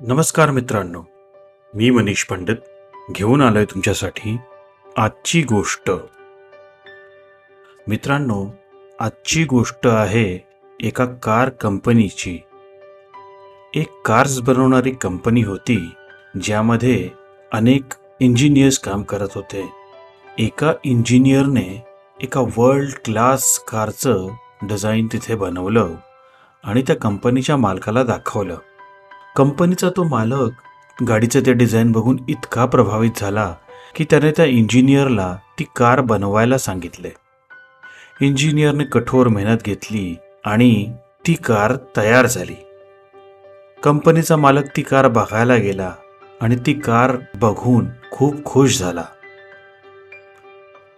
नमस्कार मित्रांनो मी मनीष पंडित घेऊन आलोय तुमच्यासाठी आजची गोष्ट. मित्रांनो आजची गोष्ट आहे एका कार कंपनीची. एक कार्स बनवणारी कंपनी होती ज्यामध्ये अनेक इंजिनियर्स काम करत होते. एका इंजिनियरने एका वर्ल्ड क्लास कारचं डिझाईन तिथे बनवलं आणि त्या कंपनीच्या मालकाला दाखवलं. कंपनीचा तो मालक गाडीचं ते डिझाईन बघून इतका प्रभावित झाला की त्याने त्या इंजिनियरला ती कार बनवायला सांगितले. इंजिनियरने कठोर मेहनत घेतली आणि ती कार तयार झाली. कंपनीचा मालक ती कार बघायला गेला आणि ती कार बघून खूप खुश झाला.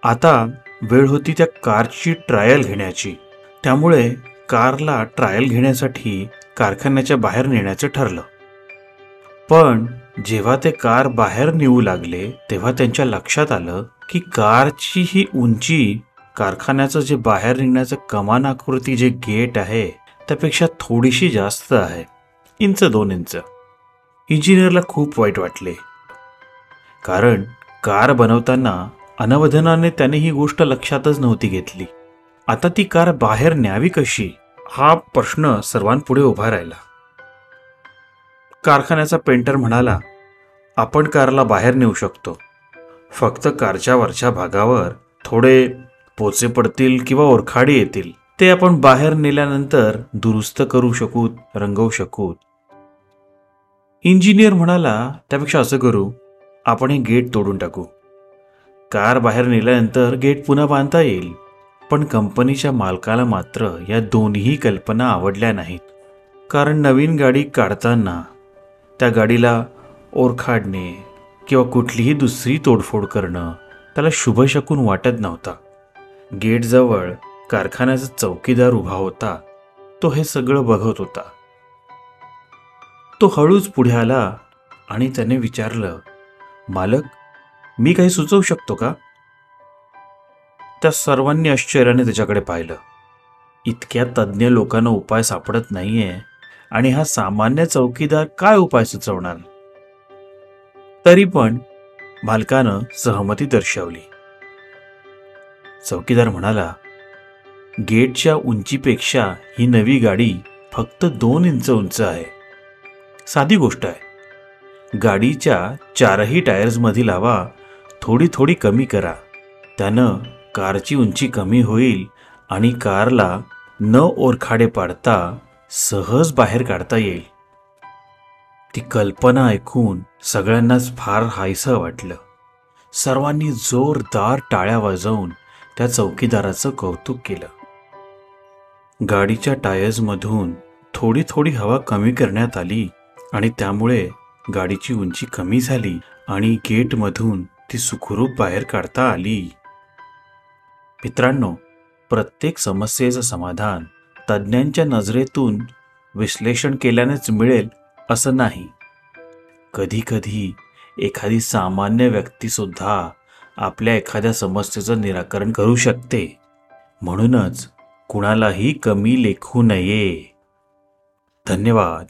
आता वेळ होती त्या कारची ट्रायल घेण्याची. त्यामुळे कारला ट्रायल घेण्यासाठी कारखान्याच्या बाहेर नेण्याचं ठरलं. पण जेव्हा ते कार बाहेर नेऊ लागले तेव्हा त्यांच्या लक्षात आलं की कारची ही उंची कारखान्याचं जे बाहेर निघण्याचं कमान आकृती जे गेट आहे त्यापेक्षा थोडीशी जास्त आहे. इंच दोन इंच. इंजिनियरला खूप वाईट वाटले. कारण कार बनवताना अनवधनाने त्याने ही गोष्ट लक्षातच नव्हती घेतली. आता ती कार बाहेर न्यावी कशी? हा प्रश्न सर्वांपुढे उभा राहिला. कारखान्याचा पेंटर म्हणाला आपण कारला बाहेर नेऊ शकतो. फक्त कारच्या वरच्या भागावर थोडे पोचे पडतील किंवा ओरखाडी येतील. ते आपण बाहेर नेल्यानंतर दुरुस्त करू शकूत रंगवू शकूत. इंजिनियर म्हणाला त्यापेक्षा असं करू आपण हे गेट तोडून टाकू. कार बाहेर नेल्यानंतर गेट पुन्हा बांधता येईल. पण कंपनीच्या मालकाला मात्र या दोन्ही कल्पना आवडल्या नाहीत. कारण नवीन गाडी काढताना त्या गाडीला ओरखाडणे किंवा कुठलीही दुसरी तोडफोड करणं त्याला शुभ शकून वाटत नव्हता. गेटजवळ कारखान्याचा चौकीदार उभा होता. तो हे सगळं बघत होता. तो हळूच पुढे आला आणि त्याने विचारलं मालक मी काही सुचवू शकतो का? त्या सर्वांनी आश्चर्याने त्याच्याकडे पाहिलं. इतक्या तज्ज्ञ लोकांना उपाय सापडत नाहीये आणि हा सामान्य चौकीदार काय उपाय सुचवणार? तरी पण मालकानं सहमती दर्शवली. चौकीदार म्हणाला गेटच्या उंचीपेक्षा ही नवी गाडी फक्त दोन इंच उंच आहे. साधी गोष्ट आहे. गाडीच्या चारही टायर्समधील हवा थोडी थोडी कमी करा. त्यानं कारची उंची कमी होईल आणि कारला न ओरखाडे पाडता सहज बाहेर काढता येईल. ती कल्पना ऐकून सगळ्यांनाच फार हायसं वाटलं. सर्वांनी जोरदार टाळ्या वाजवून त्या चौकीदाराचं कौतुक केलं. गाडीच्या टायर्समधून थोडी थोडी हवा कमी करण्यात आली आणि त्यामुळे गाडीची उंची कमी झाली आणि गेटमधून ती सुखरूप बाहेर काढता आली. मित्रांनो प्रत्येक समस्येचं समाधान तज्ज्ञांच्या नजरेतून विश्लेषण केल्यानेच मिळेल असं नाही. कधीकधी एखादी सामान्य व्यक्तीसुद्धा आपल्या एखाद्या समस्येचं निराकरण करू शकते. म्हणूनच कुणालाही कमी लेखू नये. धन्यवाद.